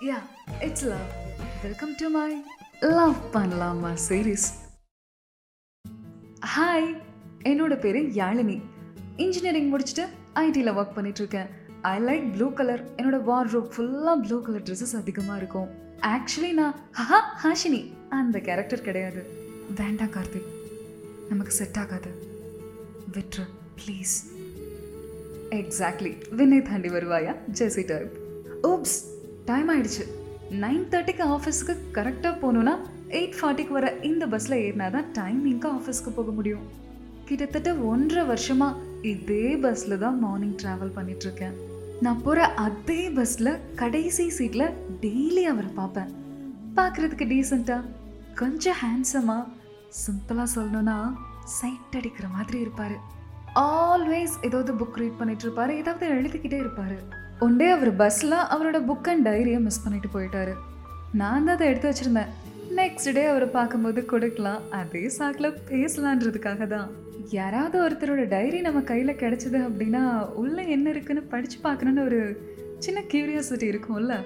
Yeah it's love welcome to my love பண்ணலாமா series hi என்னோட பேர் யாழினி. இன்ஜினியரிங் முடிச்சுட்டு ஐடியில் ஒர்க் பண்ணிட்டு இருக்கேன் ஐ லைக் ப்ளூ கலர் என்னோட வார்ட்ரோப் ஃபுல்லாக ப்ளூ கலர் ட்ரெஸ்ஸஸ் அதிகமாக இருக்கும். ஆக்சுவலி நான் ஹஹா ஹாஷினி. அந்த கேரக்டர் கிடையாது. வேண்டாம் கார்த்திக் நமக்கு செட் ஆகாது. விட்ரு ப்ளீஸ் எக்ஸாக்ட்லி வினை தாண்டி வருவாயா? ஜெசி டைப் ஓப்ஸ் டைம் ஆயிடுச்சு. நைன் தேர்ட்டிக்கு ஆஃபீஸ்க்கு கரெக்டாக போகணுன்னா எயிட் ஃபார்ட்டிக்கு வர இந்த பஸ்ஸில் ஏறினா தான் டைமிங்க்கு ஆஃபீஸ்க்கு போக முடியும். கிட்டத்தட்ட ஒன்றரை வருஷமாக இதே பஸ்ஸில் தான் மார்னிங் ட்ராவல் பண்ணிகிட்ருக்கேன் நான் போகிற அதே பஸ்ஸில் கடைசி சீட்டில் டெய்லி அவரை பார்ப்பேன். பார்க்குறதுக்கு டீசெண்டாக கொஞ்சம் ஹேண்ட்ஸமாக சிம்பிளாக சொல்லணும்னா சைட் அடிக்கிற மாதிரி இருப்பார். ஆல்வேஸ் ஏதாவது புக் ரீட் பண்ணிகிட்ருப்பாரு ஏதாவது எழுதிக்கிட்டே இருப்பார். ஒன்றே அவர் பஸ்ஸில் அவரோட புக் அண்ட் டைரியை மிஸ் பண்ணிட்டு போயிட்டாரு. நான் தான் அதை எடுத்து வச்சிருந்தேன். நெக்ஸ்ட் டே அவரை பார்க்கும்போது கொடுக்கலாம். அதே சாக்கில் பேசலான்றதுக்காக தான். யாராவது ஒருத்தரோட டைரி நம்ம கையில் கிடைச்சது அப்படின்னா உள்ளே என்ன இருக்குன்னு படித்து பார்க்கணுன்னு ஒரு சின்ன கியூரியாசிட்டி இருக்கும்ல.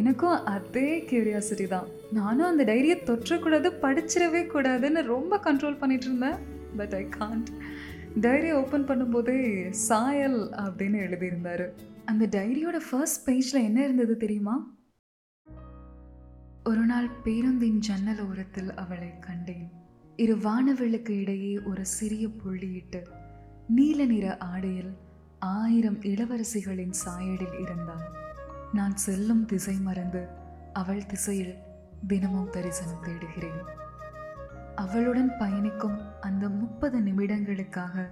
எனக்கும் அதே கியூரியாசிட்டி தான். நானும் அந்த டைரியை தொற்றக்கூடாது படிச்சிடவே கூடாதுன்னு ரொம்ப கண்ட்ரோல் பண்ணிட்டு இருந்தேன். பட் ஐ கான்ட் டைரியை ஓப்பன் பண்ணும்போதே சாயல் அப்படின்னு எழுதியிருந்தாரு. அந்த டைரியோட ஃபர்ஸ்ட் பேஜில் என்ன இருந்தது தெரியுமா? ஒரு நாள் பேருந்தின் ஜன்னல் ஓரத்தில் அவளை கண்டேன். இரு வானவெளுக்கு இடையே ஒரு சிறிய புள்ளியிட்டு நீல நிற ஆடையில் ஆயிரம் இளவரசிகளின் சாயலில் இருந்தாள். நான் செல்லும் திசை மறந்து அவள் திசையில் தினமும் தரிசனம் தேடுகிறேன். அவளுடன் பயணிக்கும் அந்த முப்பது நிமிடங்களுக்காக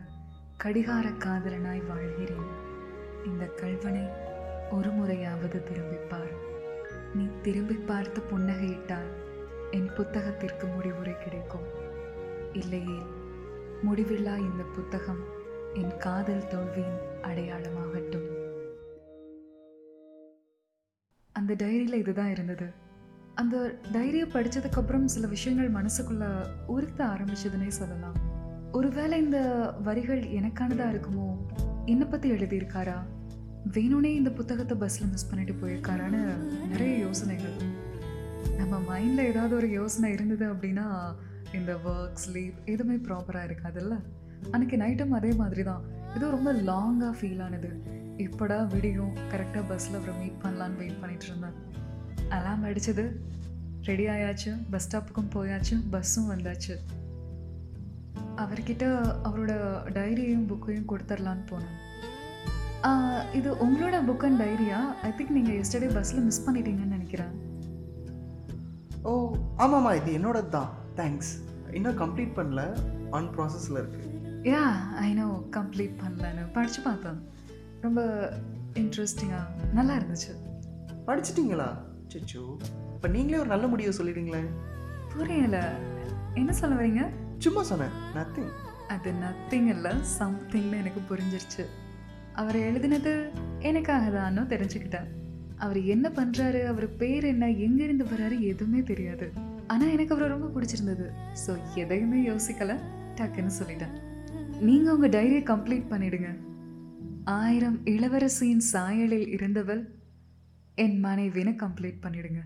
கடிகார காதலனாய் வாழ்கிறேன். இந்த கல்வனை ஒரு முறையாவது திரும்பிப்பார். நீ திரும்பி பார்த்து புன்னகையிட்டால் என் புத்தகத்திற்கு முடிவுரை கிடைக்கும். இல்லையே முடிவில்லா இந்த புத்தகம் என் காதல் தோல்வியின் அடையாளமாகட்டும். அந்த டைரியில் இதுதான் இருந்தது. அந்த டைரியை படித்ததுக்கப்புறம் சில விஷயங்கள் மனசுக்குள்ள உறுத்த ஆரம்பிச்சதுன்னே சொல்லலாம். ஒருவேளை இந்த வரிகள் எனக்கானதா இருக்குமோ? என்னை பற்றி எழுதியிருக்காரா? வேணும்னே இந்த புத்தகத்தை பஸ்ஸில் மிஸ் பண்ணிட்டு போயிருக்காரான்னு நிறைய யோசனைகள். நம்ம மைண்டில் ஏதாவது ஒரு யோசனை இருந்தது அப்படின்னா இந்த ஒர்க் ஸ்லீப் எதுவுமே ப்ராப்பராக இருக்காதுல்ல? அன்னைக்கு நைட்டும் அதே மாதிரி தான் ஏதோ ரொம்ப லாங்காக ஃபீல் ஆனது. எப்படா விடியும்? கரெக்டாக பஸ்ஸில் அப்புறம் மீட் பண்ணலான்னு வெயிட் பண்ணிகிட்டு இருந்தேன். அலாம் அடிச்சது. ரெடி ஆயாச்சு. பஸ் ஸ்டாப்புக்கும் போயாச்சு. பஸ்ஸும் வந்தாச்சு. அவர்கிட்ட அவரோட டைரியும் புக்கையும் கொடுத்துர்லான்னு போனேன். இது உங்களோட புக் அண்ட் டைரியா ஐ திங்க் நீங்கள் எஸ்டர்டே பஸ்ஸில் மிஸ் பண்ணிட்டீங்கன்னு நினைக்கிறேன். ஓ ஆமாம்மா இது என்னோடது தான். தேங்க்ஸ் இன்னும் கம்ப்ளீட் பண்ணல. ஆன் ப்ராசஸில் இருக்குது யா ஐ நோ கம்ப்ளீட் பண்ணலன்னு. படித்து பார்த்தேன். ரொம்ப இன்ட்ரெஸ்டிங்காக நல்லா இருந்துச்சு. படிச்சிட்டிங்களா? சிச்சோ இப்போ நீங்களே ஒரு நல்ல முடிவை சொல்லிடுங்களேன் புரியல. என்ன சொல்ல வரீங்க சும்மா சொன்னேன். நத்திங் அது நத்திங் இல்லை. சம்திங்னு எனக்கு புரிஞ்சிருச்சு. அவர் எழுதினது எனக்காக தானும் தெரிஞ்சுக்கிட்டேன். அவர் என்ன பண்ணுறாரு அவர் பேர் என்ன எங்கேருந்து வர்றாரு எதுவுமே தெரியாது. ஆனால் எனக்கு அவரை ரொம்ப பிடிச்சிருந்தது. ஸோ எதையுமே யோசிக்கலை டக்குன்னு சொல்லிட்டேன். நீங்கள் உங்கள் டைரியை கம்ப்ளீட் பண்ணிடுங்க. ஆயிரம் இளவரசியின் சாயலில் இருந்தவள் என் மனைவினை கம்ப்ளீட் பண்ணிடுங்க.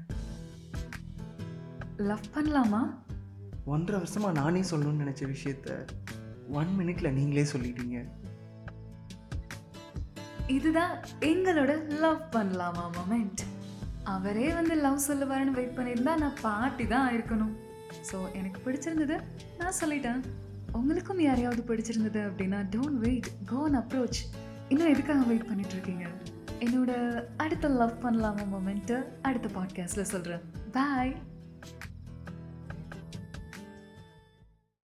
லவ் பண்ணலாமா? ஒன்றரை வருஷமாக நானே சொல்லணும்னு நினச்ச விஷயத்த ஒன் மினிட்ல நீங்களே சொல்லிட்டீங்க. இதுதான் எங்களோட லவ் பண்ணலாமா மொமெண்ட் அவரே வந்து லவ் சொல்லுவாருன்னு வெயிட் பண்ணியிருந்தா நான் பாட்டி தான் ஆயிருக்கணும். ஸோ எனக்கு பிடிச்சிருந்தது நான் சொல்லிட்டேன். உங்களுக்கும் யாரையாவது பிடிச்சிருந்தது அப்படின்னா டோன்ட் வெயிட் கோ அப்ரோச் இன்னும் எதுக்காக வெயிட் பண்ணிட்டு இருக்கீங்க என்னோட அடுத்த லவ் பண்ணலாமா மொமெண்ட்டு அடுத்த பாட்காஸ்டில் சொல்கிறேன் பாய்